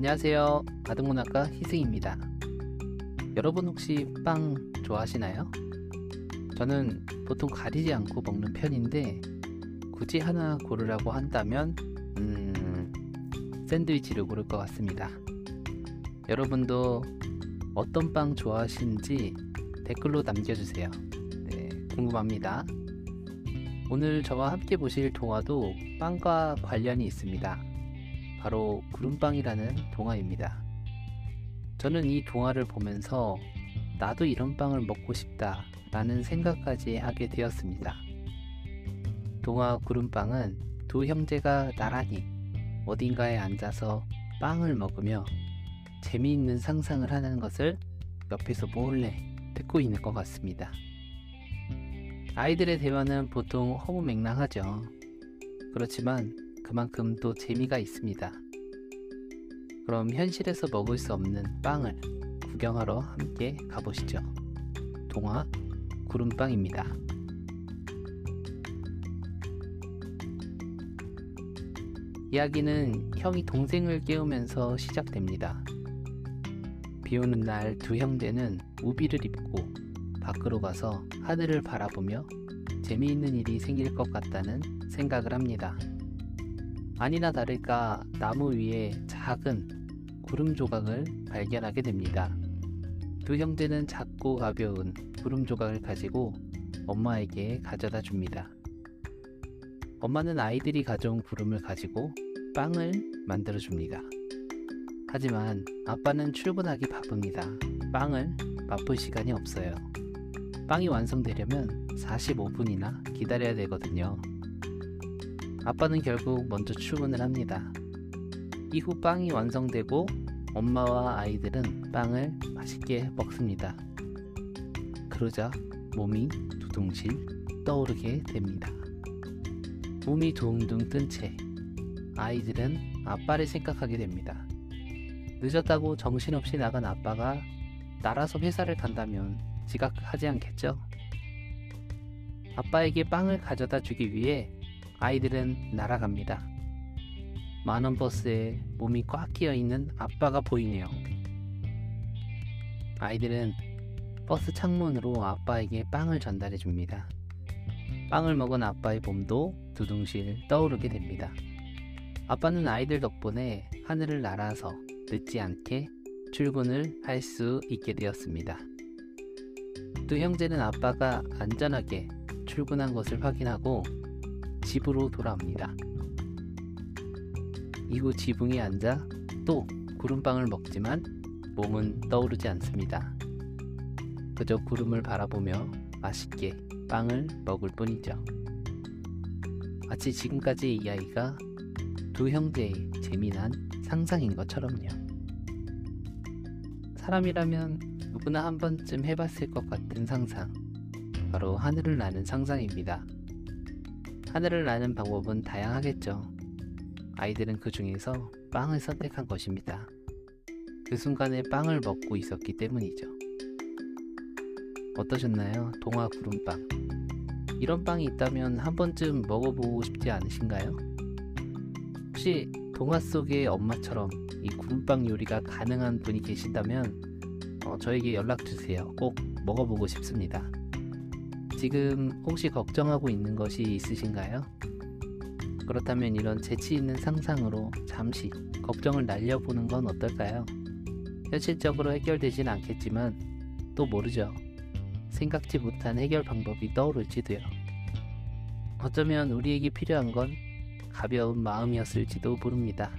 안녕하세요. 아동문학가 희승입니다. 여러분 혹시 빵 좋아하시나요? 저는 보통 가리지 않고 먹는 편인데 굳이 하나 고르라고 한다면 음, 샌드위치를 고를 것 같습니다. 여러분도 어떤 빵 좋아하시는지 댓글로 남겨주세요. 네, 궁금합니다. 오늘 저와 함께 보실 동화도 빵과 관련이 있습니다. 바로 구름빵이라는 동화입니다. 저는 이 동화를 보면서 나도 이런 빵을 먹고 싶다 라는 생각까지 하게 되었습니다. 동화 구름빵은 두 형제가 나란히 어딘가에 앉아서 빵을 먹으며 재미있는 상상을 하는 것을 옆에서 몰래 듣고 있는 것 같습니다. 아이들의 대화는 보통 허무맹랑하죠. 그렇지만 그만큼 또 재미가 있습니다. 그럼 현실에서 먹을 수 없는 빵을 구경하러 함께 가보시죠. 동화 구름빵입니다. 이야기는 형이 동생을 깨우면서 시작됩니다. 비 오는 날 두 형제는 우비를 입고 밖으로 가서 하늘을 바라보며 재미있는 일이 생길 것 같다는 생각을 합니다. 아니나 다를까 나무 위에 작은 구름 조각을 발견하게 됩니다. 두 형제는 작고 가벼운 구름 조각을 가지고 엄마에게 가져다 줍니다. 엄마는 아이들이 가져온 구름을 가지고 빵을 만들어 줍니다. 하지만 아빠는 출근하기 바쁩니다. 빵을 맛볼 시간이 없어요. 빵이 완성되려면 45분이나 기다려야 되거든요. 아빠는 결국 먼저 출근을 합니다. 이후 빵이 완성되고 엄마와 아이들은 빵을 맛있게 먹습니다. 그러자 몸이 두둥실 떠오르게 됩니다. 몸이 둥둥 뜬 채 아이들은 아빠를 생각하게 됩니다. 늦었다고 정신없이 나간 아빠가 날아서 회사를 간다면 지각하지 않겠죠? 아빠에게 빵을 가져다 주기 위해 아이들은 날아갑니다. 만원 버스에 몸이 꽉 끼어 있는 아빠가 보이네요. 아이들은 버스 창문으로 아빠에게 빵을 전달해 줍니다. 빵을 먹은 아빠의 몸도 두둥실 떠오르게 됩니다. 아빠는 아이들 덕분에 하늘을 날아서 늦지 않게 출근을 할 수 있게 되었습니다. 두 형제는 아빠가 안전하게 출근한 것을 확인하고 집으로 돌아옵니다. 이후 지붕에 앉아 또 구름빵을 먹지만 몸은 떠오르지 않습니다. 그저 구름을 바라보며 맛있게 빵을 먹을 뿐이죠. 마치 지금까지의 이야기가 두 형제의 재미난 상상인 것처럼요. 사람이라면 누구나 한 번쯤 해봤을 것 같은 상상. 바로 하늘을 나는 상상입니다. 하늘을 나는 방법은 다양하겠죠. 아이들은 그 중에서 빵을 선택한 것입니다. 그 순간에 빵을 먹고 있었기 때문이죠. 어떠셨나요? 동화 구름빵. 이런 빵이 있다면 한 번쯤 먹어보고 싶지 않으신가요? 혹시 동화 속의 엄마처럼 이 구름빵 요리가 가능한 분이 계신다면 어, 저에게 연락 주세요. 꼭 먹어보고 싶습니다. 지금 혹시 걱정하고 있는 것이 있으신가요? 그렇다면 이런 재치 있는 상상으로 잠시 걱정을 날려보는 건 어떨까요? 현실적으로 해결되진 않겠지만 또 모르죠. 생각지 못한 해결 방법이 떠오를지도요. 어쩌면 우리에게 필요한 건 가벼운 마음이었을지도 모릅니다.